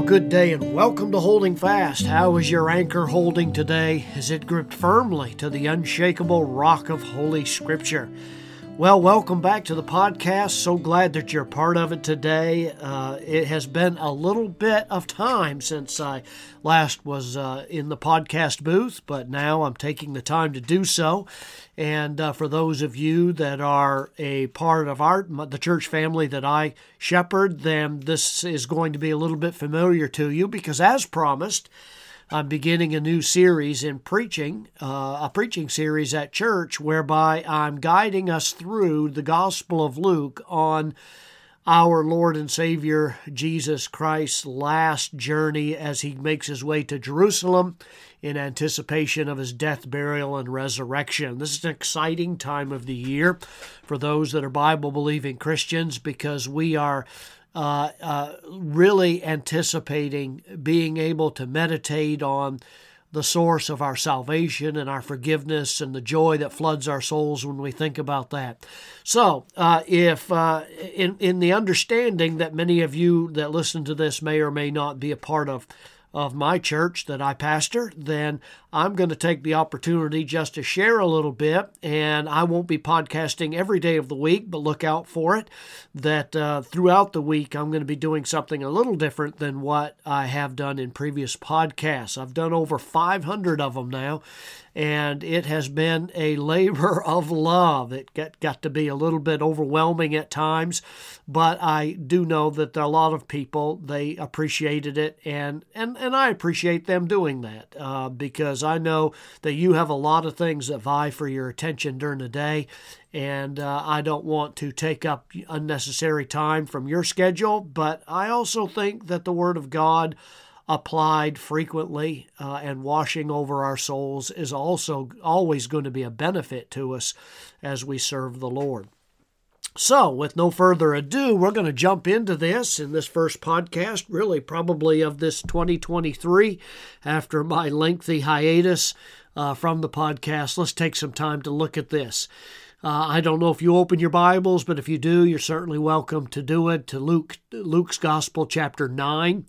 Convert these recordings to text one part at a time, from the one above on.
Well, good day and welcome to Holding Fast. How is your anchor holding today? Is it gripped firmly to the unshakable rock of Holy Scripture? Well, welcome back to the podcast. So glad that you're part of it today. Uh, it has been a little bit of time since I last was uh, in the podcast booth, but now I'm taking the time to do so. And uh, for those of you that are a part of our the church family that I shepherd, then this is going to be a little bit familiar to you because, as promised. I'm beginning a new series in preaching, uh, a preaching series at church, whereby I'm guiding us through the Gospel of Luke on our Lord and Savior Jesus Christ's last journey as he makes his way to Jerusalem in anticipation of his death, burial, and resurrection. This is an exciting time of the year for those that are Bible believing Christians because we are uh, uh, really anticipating being able to meditate on the source of our salvation and our forgiveness and the joy that floods our souls when we think about that. So, uh, if uh, in in the understanding that many of you that listen to this may or may not be a part of of my church that I pastor, then I'm going to take the opportunity just to share a little bit. And I won't be podcasting every day of the week, but look out for it. That uh, throughout the week, I'm going to be doing something a little different than what I have done in previous podcasts. I've done over 500 of them now, and it has been a labor of love. It got, got to be a little bit overwhelming at times, but I do know that a lot of people they appreciated it, and and and I appreciate them doing that uh, because I know that you have a lot of things that vie for your attention during the day, and uh, I don't want to take up unnecessary time from your schedule, but I also think that the Word of God applied frequently uh, and washing over our souls is also always going to be a benefit to us as we serve the Lord. So, with no further ado, we're going to jump into this in this first podcast, really probably of this 2023 after my lengthy hiatus uh, from the podcast. Let's take some time to look at this. Uh, I don't know if you open your Bibles, but if you do, you're certainly welcome to do it to Luke Luke's Gospel chapter 9.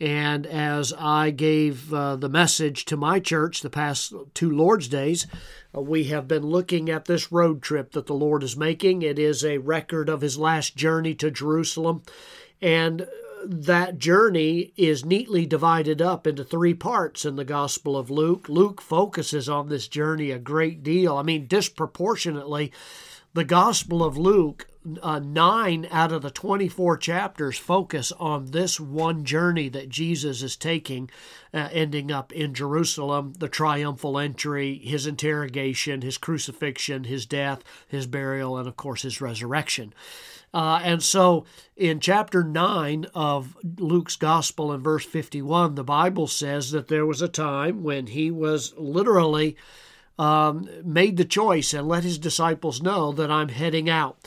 And as I gave uh, the message to my church the past two Lord's Days, uh, we have been looking at this road trip that the Lord is making. It is a record of his last journey to Jerusalem. And that journey is neatly divided up into three parts in the Gospel of Luke. Luke focuses on this journey a great deal. I mean, disproportionately, the Gospel of Luke uh, nine out of the 24 chapters focus on this one journey that Jesus is taking, uh, ending up in Jerusalem, the triumphal entry, his interrogation, his crucifixion, his death, his burial, and of course his resurrection. Uh, and so in chapter 9 of Luke's Gospel in verse 51, the Bible says that there was a time when he was literally um, made the choice and let his disciples know that I'm heading out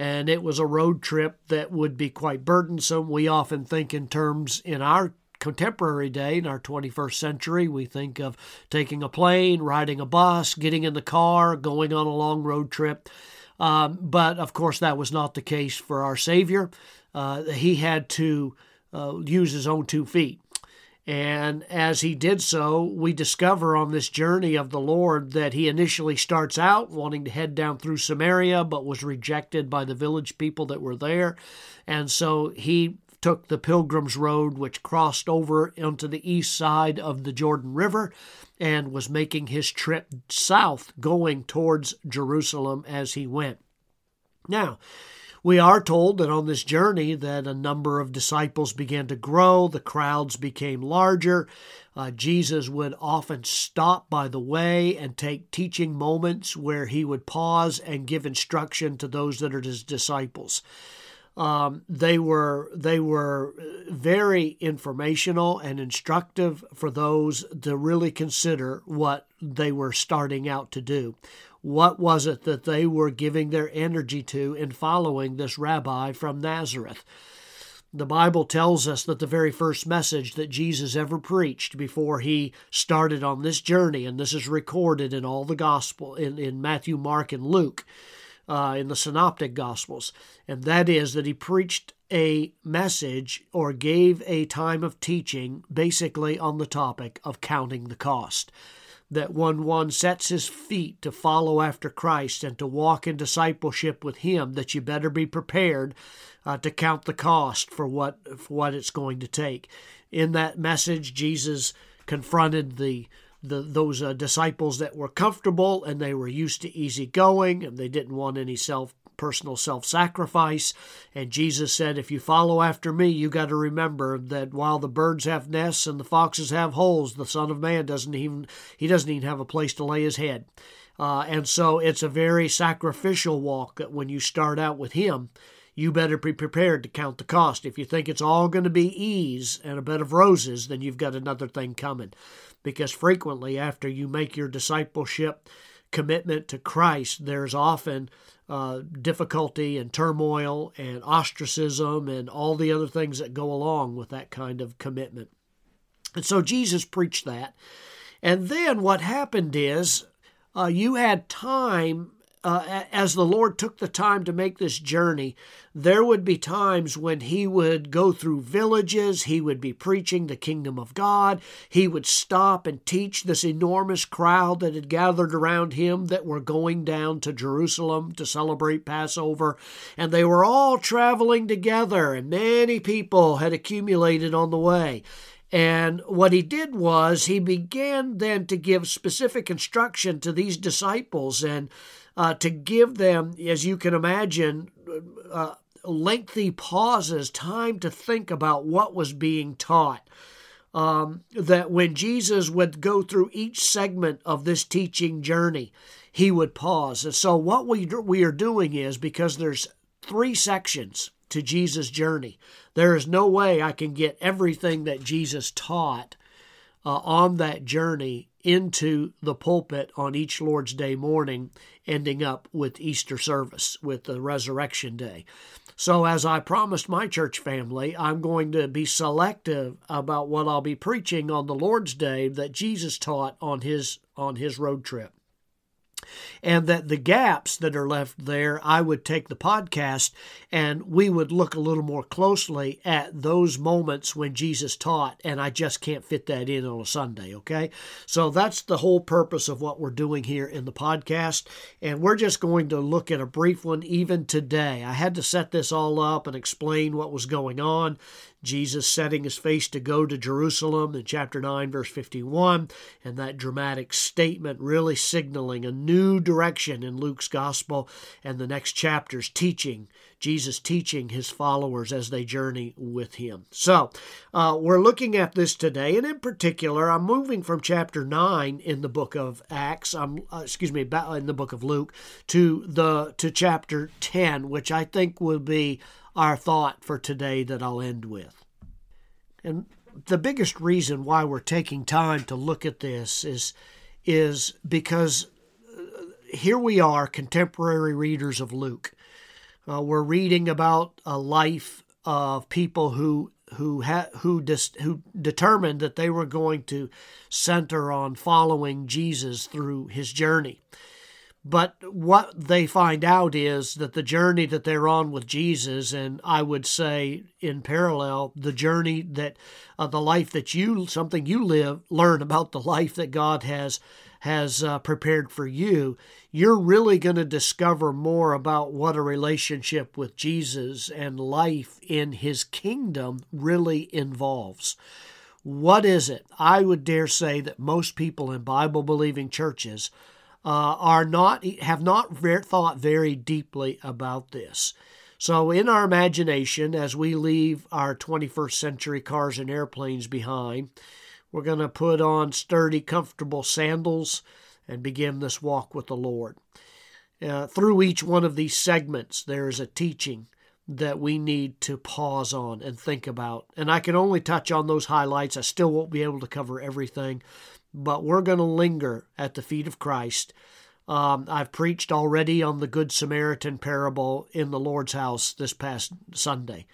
and it was a road trip that would be quite burdensome. We often think in terms in our contemporary day, in our 21st century, we think of taking a plane, riding a bus, getting in the car, going on a long road trip. Um, but of course, that was not the case for our Savior. Uh, he had to uh, use his own two feet. And as he did so, we discover on this journey of the Lord that he initially starts out wanting to head down through Samaria, but was rejected by the village people that were there. And so he took the Pilgrim's Road, which crossed over onto the east side of the Jordan River and was making his trip south, going towards Jerusalem as he went. Now, we are told that on this journey that a number of disciples began to grow, the crowds became larger. Uh, Jesus would often stop by the way and take teaching moments where he would pause and give instruction to those that are his disciples. Um, they were they were very informational and instructive for those to really consider what they were starting out to do. What was it that they were giving their energy to in following this rabbi from Nazareth? The Bible tells us that the very first message that Jesus ever preached before he started on this journey, and this is recorded in all the gospel in, in Matthew, Mark, and Luke, uh, in the synoptic gospels, and that is that he preached a message or gave a time of teaching basically on the topic of counting the cost. That when one sets his feet to follow after Christ and to walk in discipleship with Him, that you better be prepared uh, to count the cost for what for what it's going to take. In that message, Jesus confronted the the those uh, disciples that were comfortable and they were used to easy going and they didn't want any self personal self sacrifice. And Jesus said, If you follow after me, you got to remember that while the birds have nests and the foxes have holes, the Son of Man doesn't even, he doesn't even have a place to lay his head. Uh, and so it's a very sacrificial walk that when you start out with him, you better be prepared to count the cost. If you think it's all going to be ease and a bed of roses, then you've got another thing coming. Because frequently, after you make your discipleship commitment to Christ, there's often uh, difficulty and turmoil and ostracism and all the other things that go along with that kind of commitment. And so Jesus preached that. And then what happened is uh, you had time uh, as the Lord took the time to make this journey, there would be times when He would go through villages, He would be preaching the kingdom of God, He would stop and teach this enormous crowd that had gathered around Him that were going down to Jerusalem to celebrate Passover. And they were all traveling together, and many people had accumulated on the way. And what he did was he began then to give specific instruction to these disciples and uh, to give them, as you can imagine, uh, lengthy pauses, time to think about what was being taught. Um, that when Jesus would go through each segment of this teaching journey, he would pause. And so, what we, we are doing is because there's three sections to Jesus' journey, there is no way I can get everything that Jesus taught uh, on that journey into the pulpit on each Lord's Day morning, ending up with Easter service, with the Resurrection Day. So, as I promised my church family, I'm going to be selective about what I'll be preaching on the Lord's Day that Jesus taught on his on his road trip and that the gaps that are left there, I would take the podcast and we would look a little more closely at those moments when Jesus taught, and I just can't fit that in on a Sunday, okay? So that's the whole purpose of what we're doing here in the podcast, and we're just going to look at a brief one even today. I had to set this all up and explain what was going on Jesus setting his face to go to Jerusalem in chapter 9, verse 51, and that dramatic statement really signaling a new direction in Luke's gospel and the next chapters teaching, Jesus teaching his followers as they journey with him. So, uh, we're looking at this today, and in particular, I'm moving from chapter 9 in the book of Acts, I'm, uh, excuse me, in the book of Luke, to, the, to chapter 10, which I think will be our thought for today that I'll end with. And the biggest reason why we're taking time to look at this is is because uh, here we are, contemporary readers of Luke. Uh, we're reading about a life of people who who ha- who dis- who determined that they were going to center on following Jesus through his journey. But what they find out is that the journey that they're on with Jesus, and I would say in parallel, the journey that uh, the life that you, something you live, learn about the life that God has has uh, prepared for you, you're really going to discover more about what a relationship with Jesus and life in His kingdom really involves. What is it? I would dare say that most people in Bible believing churches uh, are not have not thought very deeply about this. So, in our imagination, as we leave our 21st century cars and airplanes behind, we're going to put on sturdy, comfortable sandals and begin this walk with the Lord. Uh, through each one of these segments, there is a teaching that we need to pause on and think about. And I can only touch on those highlights. I still won't be able to cover everything, but we're going to linger at the feet of Christ. Um, I've preached already on the Good Samaritan parable in the Lord's house this past Sunday.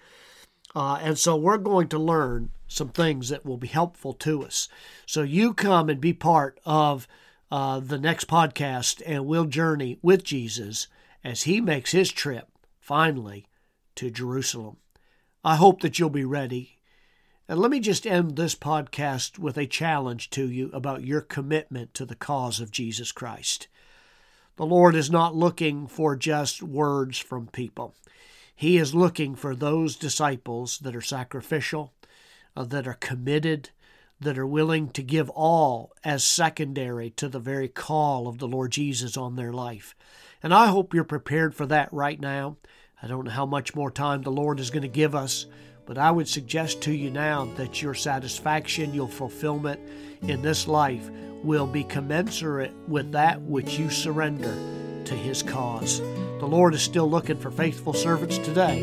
Uh, and so we're going to learn some things that will be helpful to us. So you come and be part of uh, the next podcast, and we'll journey with Jesus as he makes his trip finally to Jerusalem. I hope that you'll be ready. And let me just end this podcast with a challenge to you about your commitment to the cause of Jesus Christ. The Lord is not looking for just words from people. He is looking for those disciples that are sacrificial, uh, that are committed, that are willing to give all as secondary to the very call of the Lord Jesus on their life. And I hope you're prepared for that right now. I don't know how much more time the Lord is going to give us, but I would suggest to you now that your satisfaction, your fulfillment in this life will be commensurate with that which you surrender to His cause. The Lord is still looking for faithful servants today,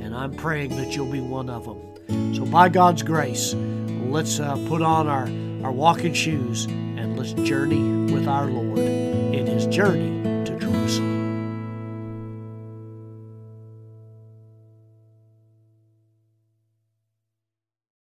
and I'm praying that you'll be one of them. So, by God's grace, let's uh, put on our, our walking shoes and let's journey with our Lord in His journey